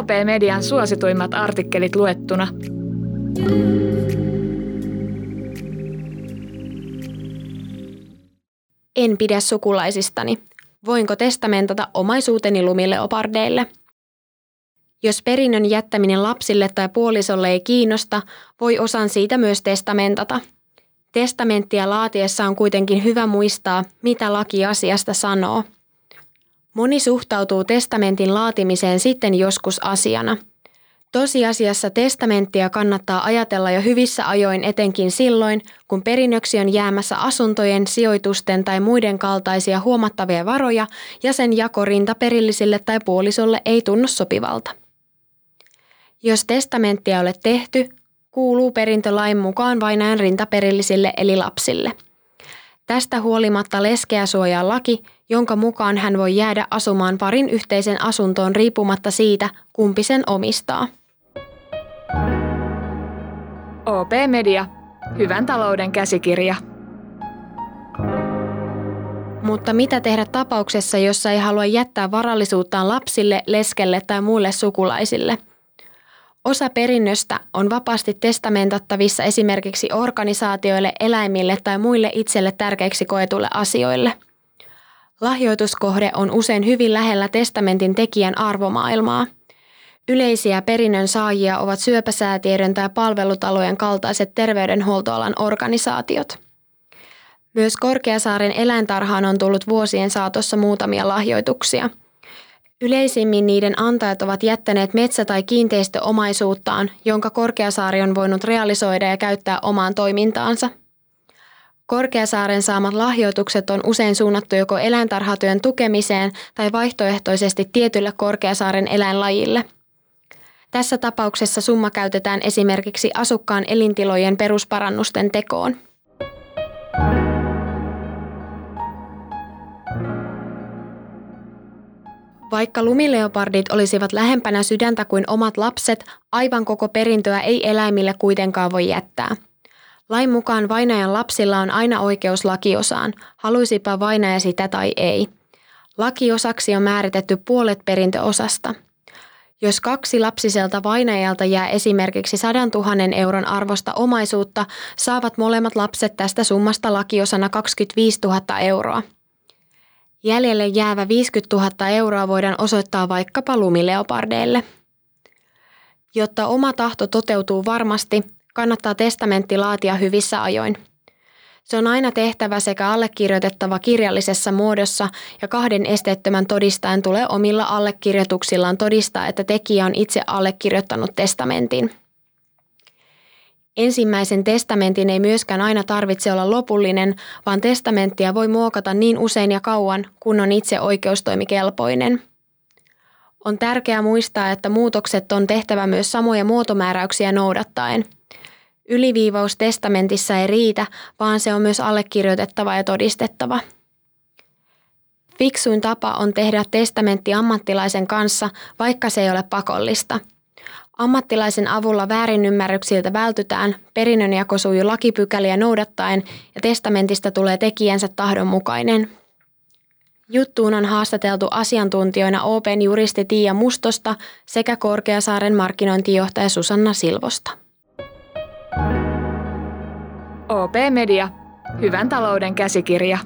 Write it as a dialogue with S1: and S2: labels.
S1: OP-median suosituimmat artikkelit luettuna.
S2: En pidä sukulaisistani. Voinko testamentata omaisuuteni lumileopardeille? Jos perinnön jättäminen lapsille tai puolisolle ei kiinnosta, voi osan siitä myös testamentata. Testamenttia laatiessa on kuitenkin hyvä muistaa, mitä laki asiasta sanoo. Moni suhtautuu testamentin laatimiseen sitten joskus asiana. Tosiasiassa testamenttia kannattaa ajatella jo hyvissä ajoin etenkin silloin, kun perinnöksi on jäämässä asuntojen, sijoitusten tai muiden kaltaisia huomattavia varoja ja sen jako rintaperillisille tai puolisolle ei tunnu sopivalta. Jos testamenttia ole tehty, kuuluu perintölain mukaan vain näin rintaperillisille eli lapsille. Tästä huolimatta leskeä suojaa laki, jonka mukaan hän voi jäädä asumaan parin yhteisen asuntoon riippumatta siitä, kumpi sen omistaa.
S1: OP Media. Hyvän talouden käsikirja.
S2: Mutta mitä tehdä tapauksessa, jossa ei halua jättää varallisuuttaan lapsille, leskelle tai muille sukulaisille – Osa perinnöstä on vapaasti testamentattavissa esimerkiksi organisaatioille, eläimille tai muille itselle tärkeiksi koetuille asioille. Lahjoituskohde on usein hyvin lähellä testamentin tekijän arvomaailmaa. Yleisiä perinnön saajia ovat syöpäsäätiöiden tai palvelutalojen kaltaiset terveydenhuoltoalan organisaatiot. Myös Korkeasaaren eläintarhaan on tullut vuosien saatossa muutamia lahjoituksia – Yleisimmin niiden antajat ovat jättäneet metsä- tai kiinteistöomaisuuttaan, jonka Korkeasaari on voinut realisoida ja käyttää omaan toimintaansa. Korkeasaaren saamat lahjoitukset on usein suunnattu joko eläintarhatyön tukemiseen tai vaihtoehtoisesti tietylle Korkeasaaren eläinlajille. Tässä tapauksessa summa käytetään esimerkiksi asukkaan elintilojen perusparannusten tekoon. Vaikka lumileopardit olisivat lähempänä sydäntä kuin omat lapset, aivan koko perintöä ei eläimille kuitenkaan voi jättää. Lain mukaan vainajan lapsilla on aina oikeus lakiosaan, haluisipa vainaja sitä tai ei. Lakiosaksi on määritetty puolet perintöosasta. Jos kaksi lapsiselta vainajalta jää esimerkiksi 100 000 euron arvosta omaisuutta, saavat molemmat lapset tästä summasta lakiosana 25 000 euroa. Jäljelle jäävä 50 000 euroa voidaan osoittaa vaikkapa lumileopardeille. Jotta oma tahto toteutuu varmasti, kannattaa testamentti laatia hyvissä ajoin. Se on aina tehtävä sekä allekirjoitettava kirjallisessa muodossa ja kahden esteettömän todistajan tulee omilla allekirjoituksillaan todistaa, että tekijä on itse allekirjoittanut testamentin. Ensimmäisen testamentin ei myöskään aina tarvitse olla lopullinen, vaan testamenttia voi muokata niin usein ja kauan, kun on itse oikeustoimikelpoinen. On tärkeää muistaa, että muutokset on tehtävä myös samoja muotomääräyksiä noudattaen. Yliviivaus testamentissa ei riitä, vaan se on myös allekirjoitettava ja todistettava. Fiksuin tapa on tehdä testamentti ammattilaisen kanssa, vaikka se ei ole pakollista – Ammattilaisen avulla väärinymmärryksiltä vältytään, perinnönjako sujuu lakipykäliä noudattaen ja testamentista tulee tekijänsä tahdon mukainen. Juttuun on haastateltu asiantuntijoina Open juristi Tiia Mustosta sekä Korkeasaaren markkinointijohtaja Susanna Silvosta.
S1: OP Media. Hyvän talouden käsikirja.